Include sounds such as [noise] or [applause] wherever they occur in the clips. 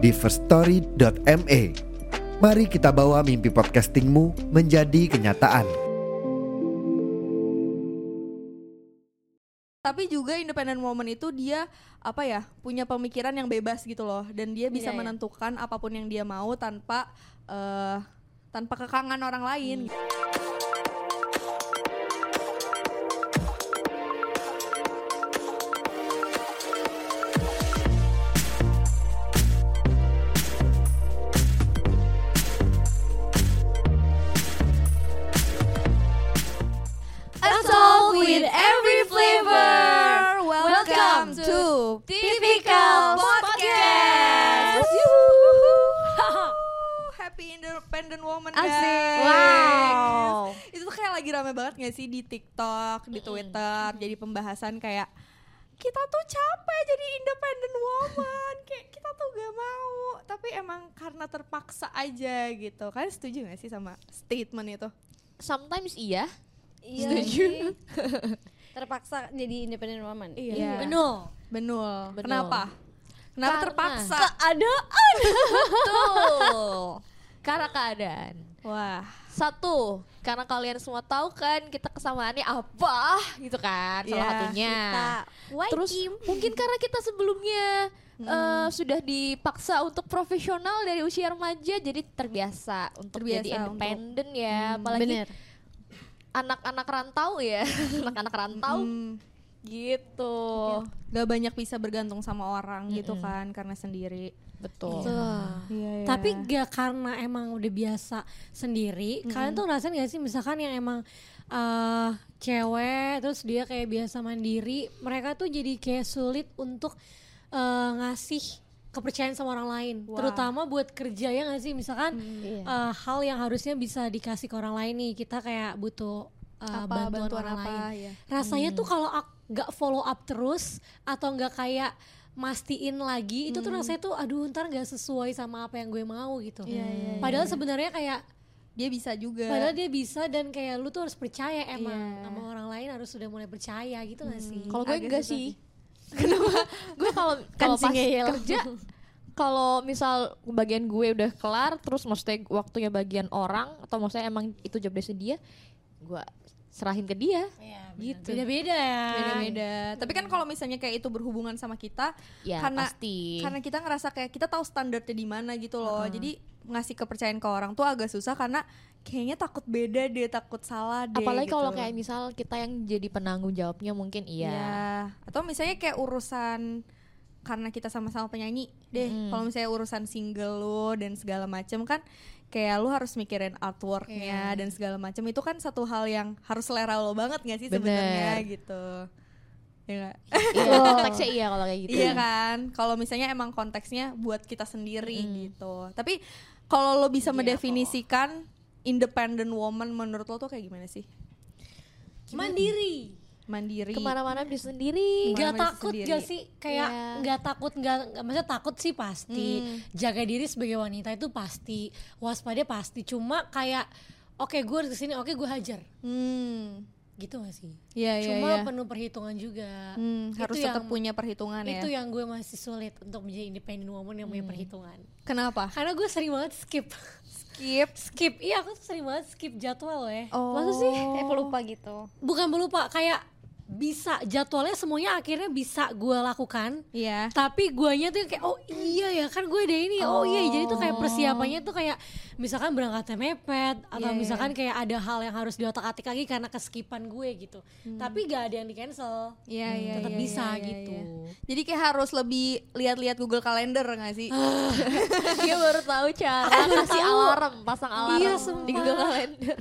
di firststory.me. Mari kita bawa mimpi podcastingmu menjadi kenyataan. tapi juga independent woman itu dia apa ya punya pemikiran yang bebas gitu loh dan dia bisa Iya, iya. menentukan apa pun yang dia mau tanpa eh tanpa kekangan orang lain A rame banget gak sih di TikTok, di Twitter, jadi pembahasan kayak kita tuh capek jadi independent woman, [laughs] kayak kita tuh gak mau, tapi emang karena terpaksa aja gitu. Kalian setuju gak sih sama statement itu? Sometimes iya. Iya Setuju. [laughs] Terpaksa jadi independent woman. Iya. Betul. Benul. Benul. Kenapa? Kenapa Karena- terpaksa? Keadaan. [laughs] Betul. Karena keadaan. Wah. Satu, karena kalian semua tahu kan kita kesamaannya apa gitu kan salah Iya, satunya. Kita Terus team. mungkin karena kita sebelumnya eh, sudah dipaksa untuk profesional dari usia remaja jadi terbiasa untuk Terbiasa jadi independen ya, Hmm, apalagi anak-anak rantau ya, [laughs] anak-anak rantau Hmm, gitu. gak banyak bisa bergantung sama orang gitu kan karena sendiri. Betul. Iya, Tapi gak karena emang udah biasa sendiri, kalian tuh ngerasain gak sih misalkan yang emang eh cewek terus dia kayak biasa mandiri, mereka tuh jadi kayak sulit untuk eh, ngasih kepercayaan sama orang lain, Wah. terutama buat kerja ya gak sih misalkan Iya. eh, hal yang harusnya bisa dikasih ke orang lain nih, kita kayak butuh eh, apa bantuan, bantuan orang apa lain. ya? Rasanya tuh kalau ak- nggak follow up terus atau nggak kayak mastiin lagi itu tuh rasanya tuh aduh ntar nggak sesuai sama apa yang gue mau gitu. Iya, Padahal sebenarnya kayak Dia bisa juga. padahal dia bisa dan kayak lu tuh harus percaya emang Iya. sama orang lain harus sudah mulai percaya gitu gak sih? Kalau gue enggak sih. [laughs] Kenapa? gue kalau kalau pas kerja kalau misal bagian gue udah kelar terus maksudnya waktunya bagian orang atau maksudnya emang itu job desk dia gue serahin ke dia gitu Beda-beda ya. beda-beda. Tapi kan kalau misalnya kayak itu berhubungan sama kita, ya karena pasti karena kita ngerasa kayak kita tahu standarnya di mana gitu loh. Jadi ngasih kepercayaan ke orang tuh agak susah karena kayaknya takut beda deh, takut salah deh. apalagi gitu. kalau kayak misal kita yang jadi penanggung jawabnya mungkin iya Ya, atau misalnya kayak urusan karena kita sama-sama penyanyi deh. Mm. Kalau misalnya urusan single lo dan segala macem kan kayak lu harus mikirin artworknya dan segala macem itu kan satu hal yang harus selera lo banget gak sih sebenarnya gitu. Ya nggak? iya [laughs] konteksnya iya kalau kayak gitu Iya kan? Kalau misalnya emang konteksnya buat kita sendiri gitu. Tapi kalau lo bisa mendefinisikan independent woman menurut lo tuh kayak gimana sih? Mandiri. Mandiri. ke mana-mana bisa sendiri Gak Ke mana-mana takut sendiri. gak sih kayak Iya. nggak takut nggak nggak- maksudnya takut sih pasti Hmm. jaga diri sebagai wanita itu pasti waspada pasti cuma kayak oke gue harus ke sini oke gue hajar Hmm. gitu gak sih Iya, iya, cuma iya. penuh perhitungan juga Hmm, Itu harus yang- tetap punya perhitungan ya. itu yang gue masih sulit untuk menjadi independent woman yang punya perhitungan Kenapa? karena gue sering banget skip Skip. [laughs] skip iya aku tuh sering banget skip jadwal ya Oh. Masa sih? Kayak pelupa gitu. bukan lupa kayak bisa jadwalnya semuanya akhirnya bisa gue lakukan Iya. tapi guanya tuh yang kayak oh iya ya kan gue ada ini oh, iya jadi tuh kayak persiapannya tuh kayak misalkan berangkatnya mepet atau Iya, iya. misalkan kayak ada hal yang harus diotak-atik lagi karena keskipan gue gitu tapi gak ada yang di cancel Iya, iya, tetap iya, bisa iya, iya, gitu iya. Jadi kayak harus lebih lihat-lihat Google Calendar gak sih? [laughs] dia baru tahu cara kasih alarm pasang alarm Iya, di. Google Calendar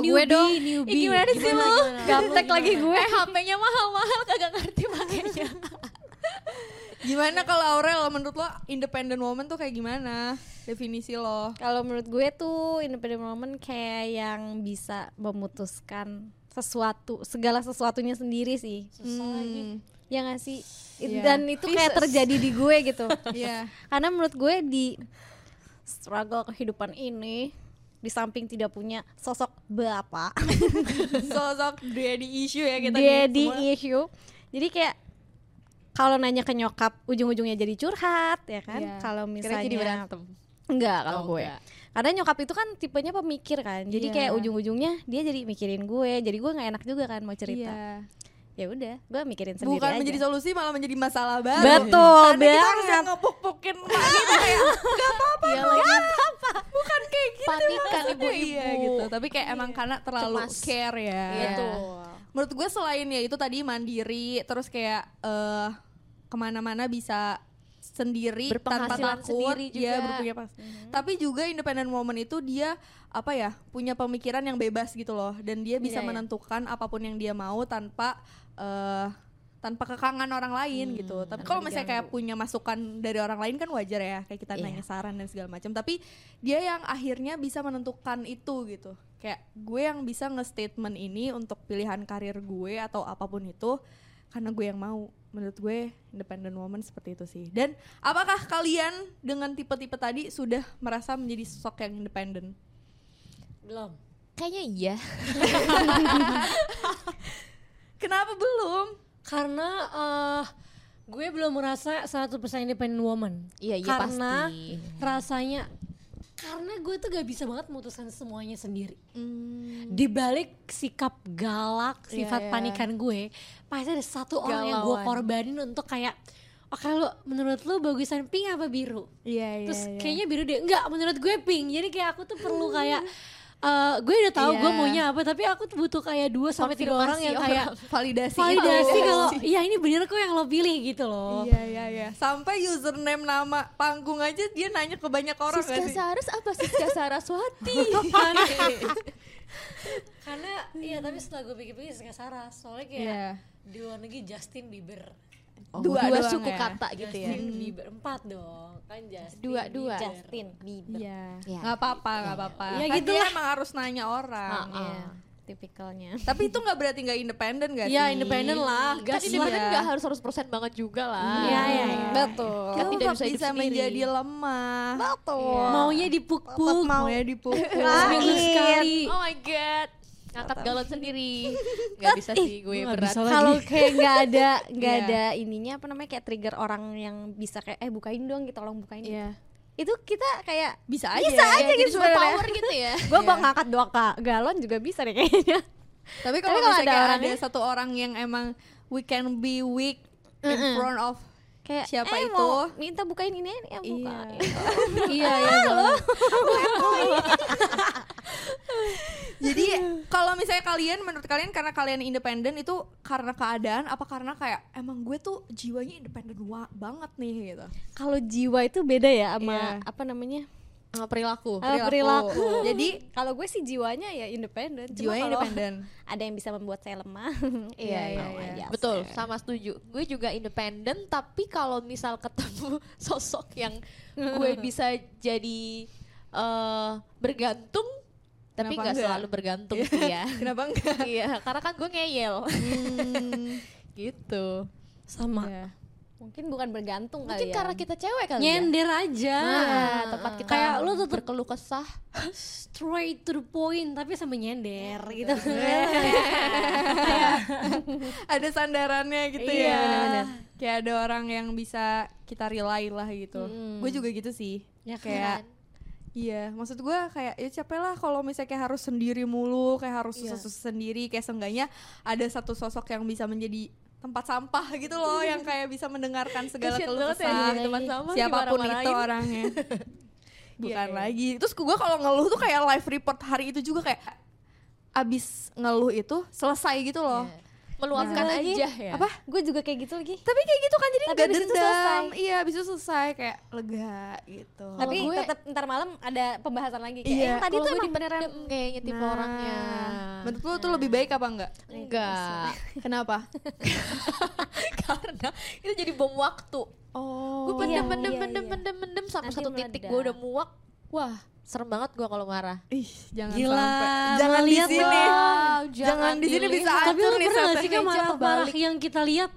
gue newbie, dong. newbie. Ih, gimana sih lu? Gaptek lagi gue. eh HP-nya mahal-mahal kagak ngerti makanya [laughs] Gimana kalau Aurel menurut lo independent woman tuh kayak gimana? Definisi lo. Kalau menurut gue tuh independent woman kayak yang bisa memutuskan sesuatu, segala sesuatunya sendiri sih. Hmm. Ya gak sih? Iya. Dan itu kayak terjadi di gue gitu. [laughs] Iya. Karena menurut gue di struggle kehidupan ini di samping tidak punya sosok bapak, [laughs] Sosok daddy issue ya kita daddy nih issue. Jadi kayak kalau nanya ke nyokap ujung-ujungnya jadi curhat ya kan. Iya. Kalau Kira misalnya jadi berantem. Enggak kalau Oh, gue. enggak. Karena nyokap itu kan tipenya pemikir kan. Jadi Iya. kayak ujung-ujungnya dia jadi mikirin gue. Jadi gue nggak enak juga kan mau cerita. Iya. Ya udah, gue mikirin sendiri Bukan aja. menjadi solusi malah menjadi masalah baru. Betul Karena kita harus banget. yang ngepuk-pukin gitu kayak gak apa-apa Iya lagi. gak apa-apa. Bukan kayak gitu Panikan maksudnya. ibu-ibu. Iya gitu. Tapi kayak emang karena terlalu Cemas. care ya. Iya. Menurut gue selain ya itu tadi mandiri terus kayak eh ke mana-mana bisa sendiri tanpa takut sendiri juga. Iya, berpunya pas. Tapi juga independent woman itu dia apa ya punya pemikiran yang bebas gitu loh dan dia bisa Iya, iya. menentukan apa pun yang dia mau tanpa eh tanpa kekangan orang lain gitu. Tapi kalau misalnya kayak punya masukan dari orang lain kan wajar ya kayak kita Iya. nanya saran dan segala macam. Tapi dia yang akhirnya bisa menentukan itu gitu. Kayak gue yang bisa nge-statement ini untuk pilihan karir gue atau apa pun itu karena gue yang mau. Menurut gue independent woman seperti itu sih. Dan apakah kalian dengan tipe-tipe tadi sudah merasa menjadi sosok yang independen? Belum. Kayaknya iya. [laughs] Kenapa belum? Karena eh gue belum merasa 100% independent woman. Iya, iya Karena pasti. rasanya karena gue tuh gak bisa banget memutuskan semuanya sendiri. Hmm. Di balik sikap galak, Iya, sifat iya. panikan gue, pasti ada satu orang yang gue korbanin untuk kayak Oke lu menurut lu bagusan pink apa biru? Iya, iya. Terus iya. kayaknya biru deh. Enggak, menurut gue pink. Jadi kayak aku tuh perlu kayak [laughs] eh gue udah tahu gue Iya. maunya apa, tapi aku tuh butuh kayak dua sampai tiga orang yang orang. kayak [laughs] validasi validasi itu. kalau ya ini bener kok yang lo pilih gitu loh. Iya iya iya. Sampai username nama panggung aja dia nanya ke banyak orang Siska sih? Saras apa Siska Saraswati? [laughs] karena karena iya tapi setelah gue pikir-pikir Siska Saras soalnya kayak Iya. di luar negeri Justin Bieber Oh, Dua dua, suku ya? kata gitu ya. Justin Bieber empat dong kan Justin Dua, dua. Bieber. Justin Bieber. Iya. Iya. Nggak apa-apa, nggak apa-apa. Ya Kan gitu dia emang harus nanya orang. Ah, Iya, tipikalnya. Tapi itu nggak berarti nggak independen gak sih? Iya independen lah Kan gas independen Iya. nggak harus 100% banget juga lah. Iya, iya, iya. Betul. Kita Kan tidak bisa bisa sendiri. menjadi lemah. Betul. maunya dipuk-puk Mau ya dipukul. seminggu sekali Oh my god. Ngangkat galon sendiri. [laughs] Gak bisa sih gue Nggak berat. Kalau kayak nggak ada [laughs] nggak Iya. ada ininya apa namanya kayak trigger orang yang bisa kayak eh bukain dong gitu tolong bukain. Iya. Itu kita kayak Bisa aja. Bisa aja Jadi gitu sebenarnya. power gitu ya. gue mau ngangkat dua ka- galon juga bisa deh kayaknya. Tapi kalau ada kayak ada satu orang yang emang we can be weak in front of Kayak Siapa eh, itu? mau minta bukain ini ya buka. iya [laughs] iya banget. Jadi kalau misalnya kalian menurut kalian karena kalian independen itu karena keadaan apa karena kayak emang gue tuh jiwanya independen wa- banget nih gitu. Kalau jiwa itu beda ya sama Iya. apa namanya? Sama perilaku. Perilaku. perilaku. Jadi Kalau gue sih jiwanya ya independen. Jiwanya independen. [laughs] Ada yang bisa membuat saya lemah. [laughs] Iya, iya, mau iya. aja. Betul, sama setuju. Gue juga independen, tapi kalau misal ketemu [laughs] sosok yang gue bisa jadi eh bergantung, tapi nggak enggak? selalu bergantung sih ya. [laughs] Kenapa enggak? Iya, karena kan gue ngeyel. Hmm, [laughs] gitu. sama iya. Mungkin bukan bergantung Mungkin kali ya. karena kita cewek kali ya. nyender aja Nah, tempat kita kayak lu tetep berkeluh kesah. straight to the point tapi sambil nyender gitu [laughs] Ada sandarannya gitu Iya. ya. benar-benar. Kayak ada orang yang bisa kita rely lah gitu. Hmm. Gue juga gitu sih. Ya kayak Iya, maksud gue kayak ya capek lah kalau misalnya kayak harus sendiri mulu, kayak harus Iya. susah-susah sendiri, kayak seenggaknya ada satu sosok yang bisa menjadi tempat sampah gitu loh, yang kayak bisa mendengarkan segala keluh ya kesah. sama Siapa pun itu orangnya. [laughs] Bukan Iya, iya. lagi. Terus gue kalau ngeluh tuh kayak live report hari itu juga kayak abis ngeluh itu selesai gitu loh. Iya. Meluapkan lagi. aja ya. Apa? gue juga kayak gitu lagi Tapi kayak gitu kan jadi nggak dendam. selesai. Iya, abis itu selesai kayak lega gitu. tapi gue- tetap ntar malam ada pembahasan lagi kayak Iya, "Eh, tadi tuh emang beneran kayaknya tipe Nah, orangnya. Menurut lu tuh lebih baik apa enggak? Enggak. Kenapa? [laughs] Karena itu jadi bom waktu. Oh. gue pendem, iya, pendem, iya, pendem, iya. pendem, pendem sampai Nanti satu titik gue udah muak. Wah, serem banget gue kalau marah. Ih, jangan Gila, sampai. Jangan di lihat sini. Wow, Jangan di sini bisa Tapi hancur lu nih pernah gak sih kan marah-marah yang kita lihat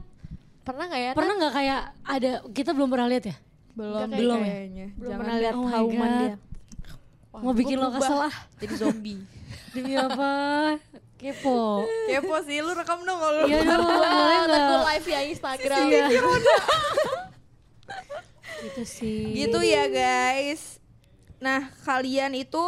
Pernah gak ya? Pernah nggak kayak ada kita belum pernah lihat ya? belum Enggak, belum ya? kayaknya. belum Jangan pernah lihat Oh my hauman God. dia Wah, Mau bikin gua lo kesel ah. Jadi zombie. [laughs] Demi apa? Kepo. Kepo sih lu rekam dong kalau Iya dong, boleh live ya Instagram. Iya. Itu sih. Gitu ya guys. Nah, kalian itu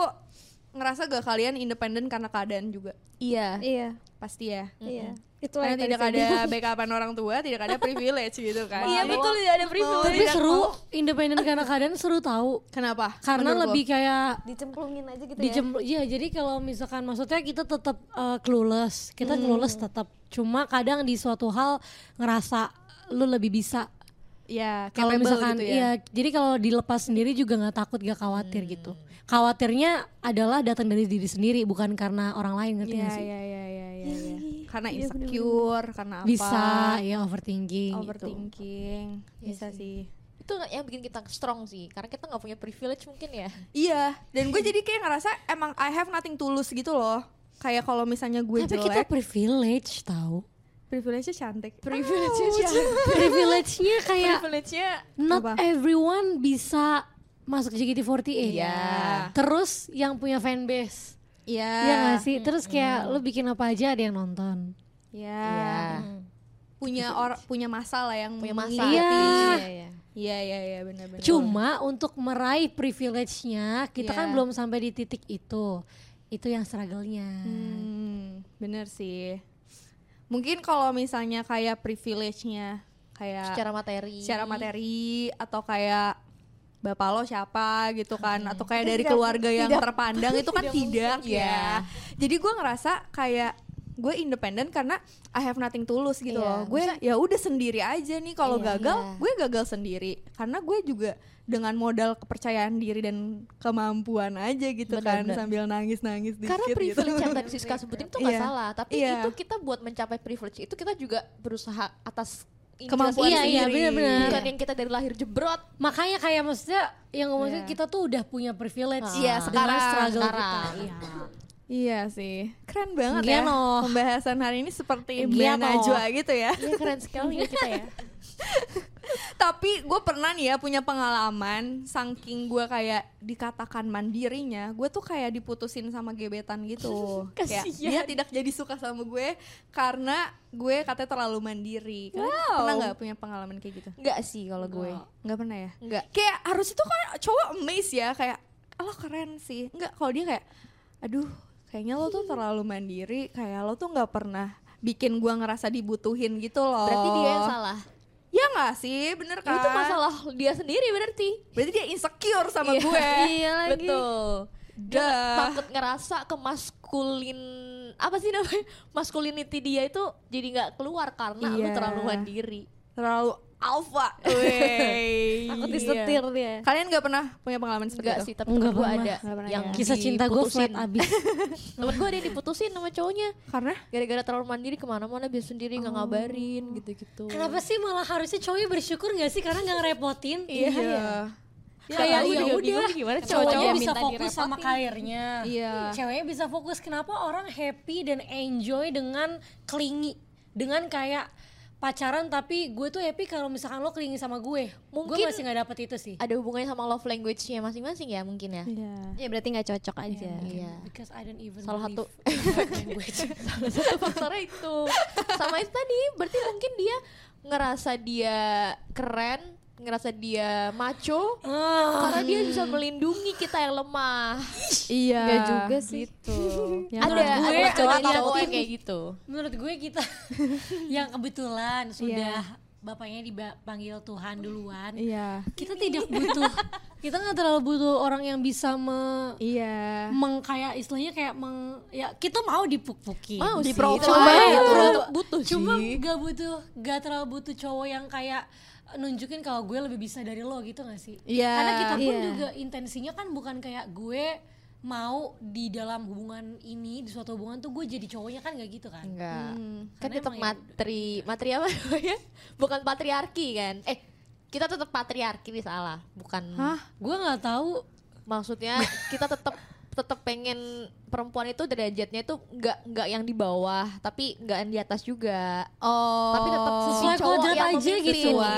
ngerasa gak kalian independen karena keadaan juga? Iya. iya Pasti ya. iya itu Karena tidak ada backupan orang tua, tidak ada privilege gitu kan. Iya betul tidak ada privilege. Tapi seru, independen karena keadaan seru tahu. Kenapa? Karena Menurut lo? lebih kayak dicemplungin aja gitu ya dijemput Iya, jadi kalau misalkan maksudnya kita tetap uh, clueless, kita clueless tetap. Cuma kadang di suatu hal ngerasa lu lebih bisa. Ya Kalau misalkan gitu ya. iya, jadi kalau dilepas sendiri juga nggak takut, gak khawatir gitu. Khawatirnya adalah datang dari diri sendiri, bukan karena orang lain ngerti Iya, nggak sih? iya, iya, iya, iya, iya. Karena insecure, karena apa? Bisa, ya overthinking. gitu. overthinking. Bisa sih. Itu yang bikin kita strong sih. Karena kita nggak punya privilege mungkin ya. Iya, dan gue jadi kayak ngerasa emang I have nothing to lose gitu loh. Kayak kalau misalnya gue Tapi kita jelek, privilege tahu. Privilege-nya cantik. Privilege-nya [laughs] Privilege-nya kayak Privilege-nya not Apa? everyone bisa masuk JKT48. Iya. Terus yang punya fanbase. Iya. Iya gak sih? Terus kayak lu bikin apa aja ada yang nonton. Iya. Iya. Punya or punya masa lah yang punya masa. Iya. iya iya Iya, iya, iya, benar-benar. Cuma untuk meraih privilege-nya kita kan Iya. belum sampai di titik itu. Itu yang struggle-nya. Hmm, bener sih. Mungkin kalau misalnya kayak privilege-nya kayak secara materi. secara materi atau kayak bapak lo siapa gitu kan atau kayak [laughs] dari keluarga yang terpandang itu kan tidak, ya. Jadi gue ngerasa kayak gue independen karena I have nothing to lose gitu Iya, loh. Gue ya udah sendiri aja nih kalau Iya, gagal, iya. gue gagal sendiri. Karena gue juga dengan modal kepercayaan diri dan kemampuan aja gitu Benar, kan benar. sambil nangis-nangis dikit Karena gitu. privilege yang tadi [laughs] Siska sebutin itu nggak Iya. salah, tapi Iya. itu kita buat mencapai privilege itu kita juga berusaha atas Kemampuan Iya, iya, sendiri. benar-benar. Bukan yang kita dari lahir jebrot. Makanya kayak maksudnya yang ngomongin Iya. kita tuh udah punya privilege. Iya, dengan sekarang, struggle sekarang. kita. Iya. Iya sih, keren banget Iya, ya pembahasan hari ini seperti Mbak noh. Najwa gitu ya. Iya keren sekali ya kita ya. [laughs] Tapi gue pernah nih ya punya pengalaman, saking gue kayak dikatakan mandirinya, gue tuh kayak diputusin sama gebetan gitu. [laughs] kayak dia tidak jadi suka sama gue karena gue katanya terlalu mandiri. Kalian pernah nggak punya pengalaman kayak gitu? Enggak sih kalau gue. Nggak pernah ya? Enggak. Kayak harus itu kan cowok amazed ya kayak lo keren sih. Enggak kalau dia kayak aduh kayaknya lo tuh terlalu mandiri, kayak lo tuh nggak pernah bikin gua ngerasa dibutuhin gitu loh. Berarti dia yang salah. Ya nggak sih, bener kan? Itu masalah dia sendiri berarti. Berarti dia insecure sama Iya. gue. [laughs] iya lagi Betul. Dia takut ngerasa ke maskulin apa sih namanya masculinity dia itu jadi nggak keluar karena lu Iya. terlalu mandiri. Terlalu alpha. Takut disetir dia Kalian nggak pernah punya pengalaman seperti Enggak itu? sih, tapi Enggak gue pernah. ada yang ya. Kisah cinta gue flat abis. [laughs] Temen gue ada yang diputusin sama cowoknya Karena gara-gara terlalu mandiri ke mana-mana biar sendiri nggak ngabarin gitu-gitu. Kenapa sih malah harusnya cowoknya bersyukur gak sih karena gak ngerepotin? iya. Ya, Kayak aku ya udah, bingung gimana cowoknya cowoknya bisa fokus sama karirnya. Iya. Ceweknya bisa fokus. Kenapa orang happy dan enjoy dengan kelingi, dengan kayak pacaran tapi gue tuh happy kalau misalkan lo kelingi sama gue. gue Mungkin- masih nggak dapet itu sih. Ada hubungannya sama love language-nya masing-masing ya mungkin ya. Iya. ya berarti nggak cocok aja Iya. Because I don't even Salah satu [laughs] salah satu faktornya itu. Sama itu tadi, berarti mungkin dia ngerasa dia keren, ngerasa dia macho Ah. karena dia bisa melindungi kita yang lemah. Iya. Nggak juga sih. Gitu. [laughs] ada Menurut gue ada ada cowok cowok yang kayak gitu. Menurut gue kita [laughs] yang kebetulan sudah bapaknya dipanggil Tuhan duluan. Iya. Kita tidak butuh, kita nggak terlalu butuh orang yang bisa me, Iya. meng kayak istilahnya kayak meng, ya kita mau dipuk-pukin. Mau sih, Di-provide. Cuma ya, butuh- cuma sih. gak butuh, gak terlalu butuh cowok yang kayak nunjukin kalau gue lebih bisa dari lo gitu gak sih? Iya. Karena kita pun Iya. juga intensinya kan bukan kayak gue mau di dalam hubungan ini di suatu hubungan tuh gue jadi cowoknya kan gak gitu kan? Enggak. Hmm. Kan tetap emang ya matri, matri apa [laughs] namanya? Bukan patriarki kan? Eh, kita tetap patriarki nih salah, bukan. Hah? Gue nggak tahu Maksudnya [laughs] kita tetap tetap pengen perempuan itu derajatnya itu nggak nggak yang di bawah, tapi nggak yang di atas juga. Oh. tapi tetap sesuai aja gitu. iya, sesuai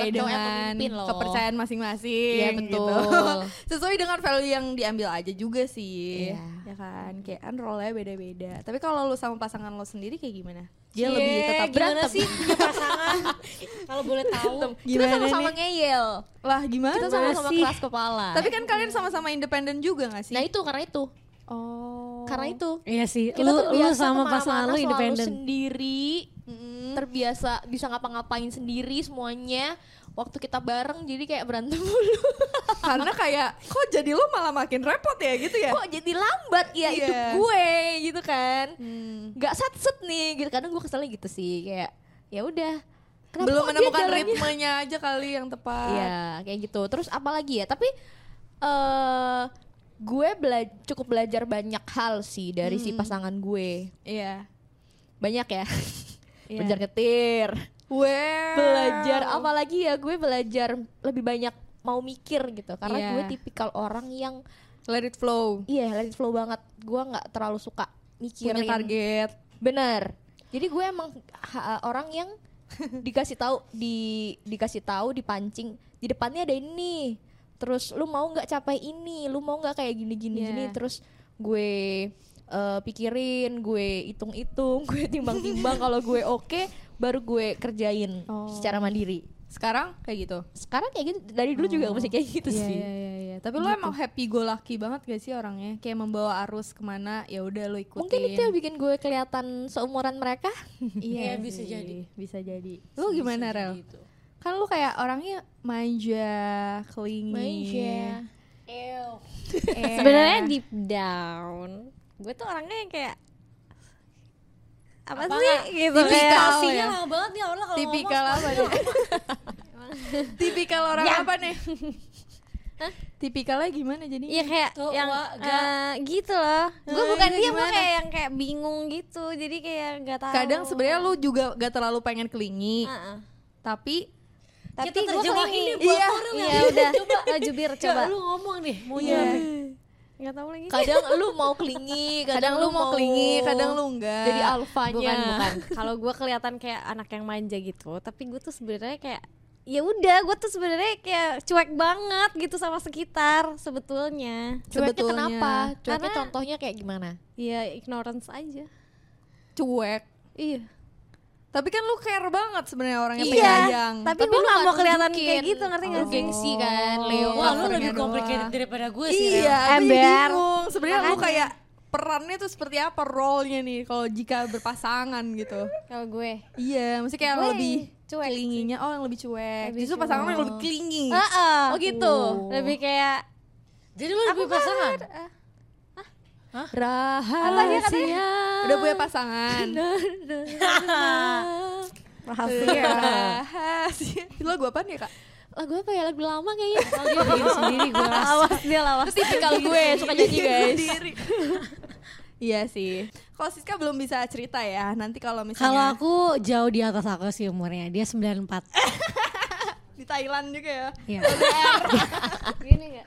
yang dengan kepercayaan masing-masing Iya, gitu. betul. [laughs] sesuai dengan value yang diambil aja juga sih Iya. ya kan kayak kan role-nya beda-beda tapi kalau lu sama pasangan lo sendiri kayak gimana dia Cie, lebih tetap gimana berantem sih punya [laughs] pasangan kalau boleh tahu Kita sama-sama ngeyel. lah gimana Kita sama-sama sih? keras kepala. tapi kan kalian sama-sama independen juga gak sih nah itu karena itu. oh Karena itu. iya sih Kita lu, lu sama pasangan lu independen sendiri. Mm-mm. terbiasa bisa ngapa-ngapain sendiri semuanya waktu kita bareng jadi kayak berantem mulu. [laughs] Karena kayak kok jadi lo malah makin repot ya gitu ya? Kok jadi lambat? Ya Iya. hidup gue gitu kan. Hmm. nggak satset nih gitu. Kadang gue keselnya gitu sih kayak ya udah. Kenapa belum menemukan ritmenya aja kali yang tepat. Iya kayak gitu. Terus apalagi ya? Tapi eh gue bela- cukup belajar banyak hal sih dari si pasangan gue. Iya. Banyak ya [laughs] Iya. belajar nyetir. Wow. belajar apalagi ya gue belajar lebih banyak mau mikir gitu. Karena Iya. gue tipikal orang yang let it flow. Iya let it flow banget. Gue nggak terlalu suka mikirin. Punya target. Bener jadi gue emang orang yang [laughs] dikasih tahu di dikasih tahu dipancing di depannya ada ini terus lu mau nggak capai ini? Lu mau nggak kayak gini gini Iya. gini terus gue eh, pikirin gue hitung-hitung [laughs] gue timbang-timbang kalau gue oke baru gue kerjain Oh. secara mandiri sekarang kayak gitu sekarang kayak gitu dari dulu juga masih kayak gitu Iya sih iya iya iya. Tapi lo emang happy go lucky banget gak sih orangnya? Kayak membawa arus ke mana ya udah lo ikutin. mungkin itu yang bikin gue kelihatan seumuran mereka [laughs] Iya Iya, bisa jadi. Bisa jadi. Lo gimana Rel? gitu. Kan lo kayak orangnya manja, clingy. Ew. [laughs] Eh, Sebenarnya deep down, gue tuh orangnya yang kayak apa, Apa sih nggak? gitu kayak ya. lama banget nih Allah kalau tipikal ngomong [laughs] apa nih? tipikal orang apa nih? Tipikalnya gimana jadi? Iya kayak Tuh, yang Wak, gak. eh, gitu loh. Gue Eh, bukan itu dia, gue kayak yang kayak bingung gitu. Jadi kayak nggak tahu. Kadang sebenarnya lu juga gak terlalu pengen clingy, Heeh. tapi Tapi Kita gue terjemahin deh buat Iya, orang Iya yang udah. [laughs] coba Nah, jubir coba lu ngomong nih mau Iya. Nyampe Nggak tahu lagi. kadang lu mau klingi [laughs] kadang lu mau clingy, kadang lu enggak. jadi alfanya Bukan bukan. [laughs] Kalau gue kelihatan kayak anak yang manja gitu, tapi gue tuh sebenarnya kayak ya udah gue tuh sebenarnya kayak cuek banget gitu sama sekitar sebetulnya Cueknya Sebetulnya. kenapa? Cueknya Karena- contohnya kayak gimana? ya ignorance aja cuek. iya Tapi kan lu care banget sebenarnya orangnya Iya, penyayang. tapi, Tapi gue lu gak nggak mau kelihatan kayak gitu ngerti Oh, gak sih gengsi kan, Leo. Wah lu lebih doang. complicated daripada gue sih Iya, gue Ember. bingung. Sebenarnya lu kayak perannya tuh seperti apa role-nya nih kalau jika berpasangan gitu. kalau gue Iya, mesti kayak Gue lebih cuek clingy-nya oh yang lebih cuek. Lebih Justru pasangan lu yang lebih cuek. clingy. Heeh. Oh gitu. lebih kayak Jadi lu lebih pasangan Rahasia. Udah punya pasangan. [laughs] [laughs] rahasia Rahasia. Itu lagu apaan ya, Kak? Lagu apa ya? Lagu lama kayaknya. Dia bikin [laughs] sendiri gue rasa awas dia lawas Tipikal gue suka nyanyi guys. Sendiri. Iya sih. Kalau Siska belum bisa cerita ya. Nanti kalau Kalau misalnya aku jauh di atas aku sih umurnya Dia 94 di Thailand juga ya. Iya. gini gak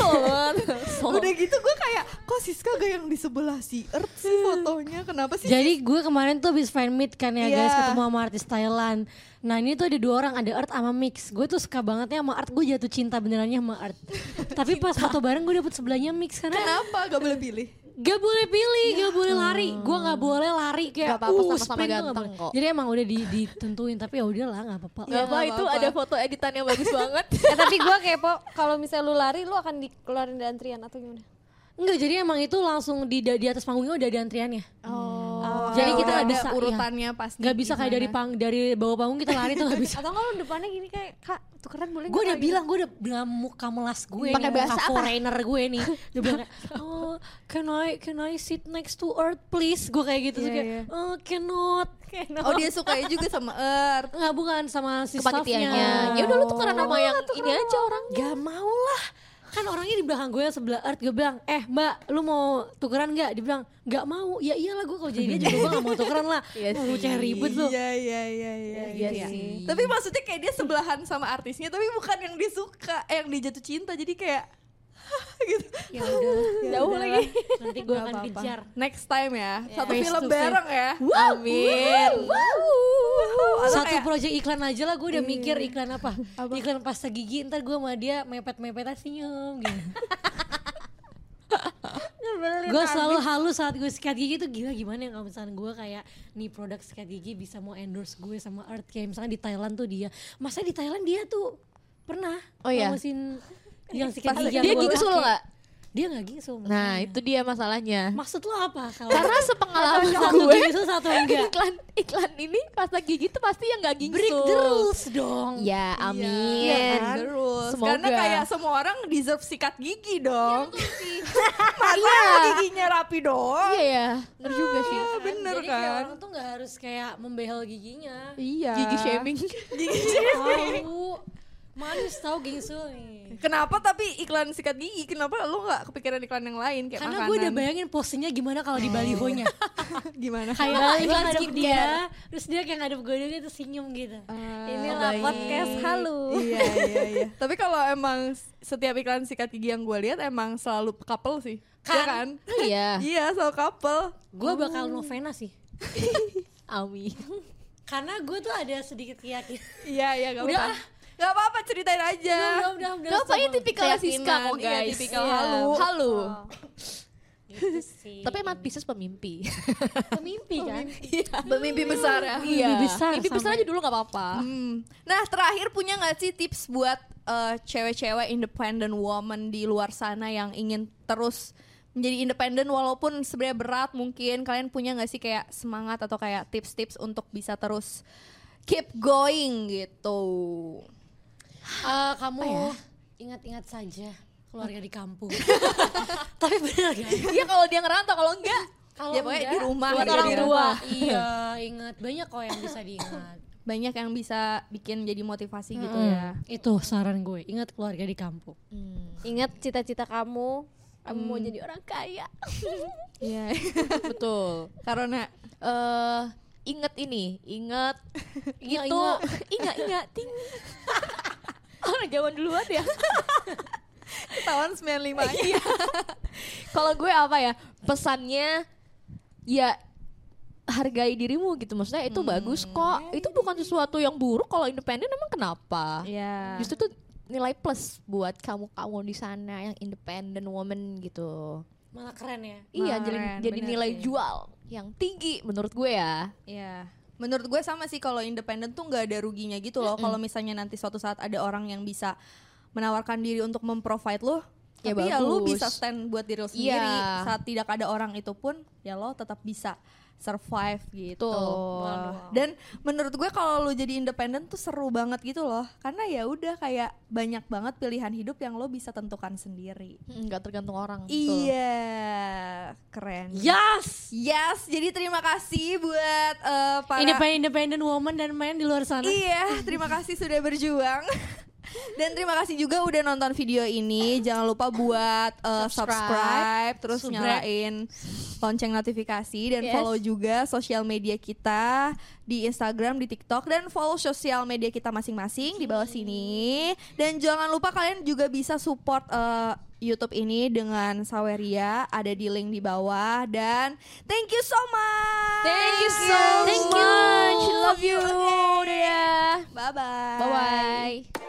Banget. [laughs] Udah gitu gue kayak kok Siska gak yang di sebelah si Earth sih fotonya. Kenapa sih? Jadi gue kemarin tuh habis fan meet kan ya Iya. guys ketemu sama artis Thailand. Nah ini tuh ada dua orang ada Art sama Mix. Gue tuh suka banget ya sama Art. Gue jatuh cinta benerannya sama Art. [laughs] Tapi pas foto bareng gue dapet sebelahnya Mix karena Kenapa gak boleh pilih? Gak boleh pilih, gak boleh lari. Gue gak boleh lari kayak Gak apa-apa, uh, sama-sama ganteng kok. Jadi emang udah di- ditentuin tapi ya udahlah gak apa-apa. Gak Gak apa itu ada foto editan yang bagus [laughs] banget. eh tapi gue kepo kalau misalnya lu lari lu akan dikeluarin dari antrian atau gimana Enggak jadi emang itu langsung di di atas panggungnya udah ada antriannya. Oh, Jadi kita udah nggak ada bisa, iya. urutannya pasti. Nggak bisa kayak dari pang dari bawah panggung kita lari tuh nggak [laughs] bisa. Atau kalau depannya gini kayak kak tukeran boleh gue nggak?" udah Kayak bilang gue udah bilang muka melas gue Pakai bahasa apa? foreigner gue nih [laughs] dia bilang oh can I can I sit next to Earth please gue kayak gitu Iya, kayak oh cannot Oh dia [laughs] sukanya juga sama Earth. nggak bukan sama si staffnya Ya udah lu tukeran sama yang ini aja orang. Gak mau lah kan orangnya di belakang gue yang sebelah Earth gue bilang eh mbak lu mau tukeran nggak dia bilang nggak mau ya iyalah gue kalau jadi dia juga gue nggak mau tukeran lah [laughs] Iya mau cari ribut lu Iya iya iya iya. Iya sih. Tapi maksudnya kayak dia sebelahan sama artisnya tapi bukan yang dia suka, eh, yang dia jatuh cinta. Jadi kayak [laughs] gitu. ya udah [laughs] Jauh lagi. nanti gue akan kejar Next time ya. Satu Face film face. bareng ya. Amin. Atau satu kayak- proyek iklan aja lah gue udah mikir iklan apa, iklan pasta gigi ntar gue sama dia mepet-mepetan senyum gitu gue selalu halus saat gue sikat gigi tuh gila gimana ya kalau misalnya gue kayak nih produk sikat gigi bisa mau endorse gue sama Art kayak misalnya di Thailand tuh dia masa di Thailand dia tuh pernah Oh iya? Yang sikat gigi yang Dia gingsul pakai. nggak? dia nggak gingsul Nah makanya. itu dia masalahnya. maksud lo apa kalau Karena sepengalaman satu gue gingsul satu [laughs] enggak iklan iklan ini pasta gigi tuh pasti yang gak gingsul. break the rules dong Ya amin. Iya kan? Terus Semoga. karena kayak semua orang deserve sikat gigi dong. [laughs] Masa giginya rapi doang? Iya ya, bener juga sih. Ah, bener Jadi kan? orang tuh nggak harus kayak membehel giginya. Iya. Gigi shaming. [laughs] Tahu. Manis tahu gingsul nih. Kenapa tapi iklan sikat gigi? Kenapa lu nggak kepikiran iklan yang lain kayak Karena gue udah bayangin posenya gimana kalau di balihonya. [laughs] gimana? kayak Iklan dia, terus dia kayak ngadep gue dia tuh senyum gitu. Inilah podcast halu. iya iya iya. Tapi kalau emang setiap iklan sikat gigi yang gue lihat emang selalu couple sih. Kan? Iya kan? Iya. [laughs] iya selalu couple. Gue bakal novena sih. [laughs] Amin. Karena gue tuh ada sedikit keyakinan. Iya iya gak Udah apa. ah. Gak apa-apa ceritain aja. udah, udah, udah. Gak apa ini tipikal Siska kok Keyakinan, iya, guys. tipikal Iya. halu. Halu. Gitu sih. Tapi emang Pisces pemimpi. pemimpi kan. Bermimpi besar ya. Iya. Mimpi besar Mimpi besar aja dulu gak apa-apa. Hmm. Nah terakhir punya nggak sih tips buat eh, cewek-cewek independent woman di luar sana yang ingin terus menjadi independen walaupun sebenarnya berat mungkin kalian punya nggak sih kayak semangat atau kayak tips-tips untuk bisa terus keep going gitu. Eh, kamu ingat-ingat saja keluarga di kampung. [laughs] Tapi bener kan? Iya kalau dia ngerantau kalau enggak Kalau Ya, pokoknya di rumah buat gitu orang ya. tua. Iya, [laughs] ingat banyak kok yang bisa diingat. Banyak yang bisa bikin jadi motivasi gitu Mm, ya. Itu saran gue, ingat keluarga di kampung. Ingat cita-cita kamu, kamu mau jadi orang kaya. [laughs] Iya. Betul. Karena Eh inget ini, inget Ingat, itu ingat ingat ting. Orang zaman duluan ya. [laughs] tahun 95 aja. Iya. Kalau gue apa ya? Pesannya ya hargai dirimu gitu maksudnya itu bagus kok itu bukan sesuatu yang buruk kalau independen emang kenapa Iya. justru tuh nilai plus buat kamu kamu di sana yang independent woman gitu Malah keren ya. iya Keren, jadi jadi bener nilai sih. jual yang tinggi menurut gue ya Iya. Menurut gue sama sih kalau independen tuh nggak ada ruginya gitu loh. Kalau misalnya nanti suatu saat ada orang yang bisa menawarkan diri untuk memprovide lo, Ya tapi ya lo bagus. bisa stand buat diri lo sendiri. Iya. Saat tidak ada orang itu pun, ya lo tetap bisa survive gitu. Betul. Dan menurut gue kalau lo jadi independen tuh seru banget gitu loh. Karena ya udah kayak banyak banget pilihan hidup yang lo bisa tentukan sendiri. nggak tergantung orang betul. Iya, keren. Yes! Yes, jadi terima kasih buat eh, para Independent, independent woman dan main di luar sana. Iya, terima kasih sudah berjuang. [laughs] Dan terima kasih juga udah nonton video ini. Jangan lupa buat uh, subscribe, terus Subscribe. nyalain lonceng notifikasi dan Yes. follow juga sosial media kita di Instagram, di TikTok dan follow sosial media kita masing-masing di bawah sini. Dan jangan lupa kalian juga bisa support uh, YouTube ini dengan Saweria ada di link di bawah dan thank you so much. Thank you so Thank much. you. Love you. Okay. Bye bye. Bye bye.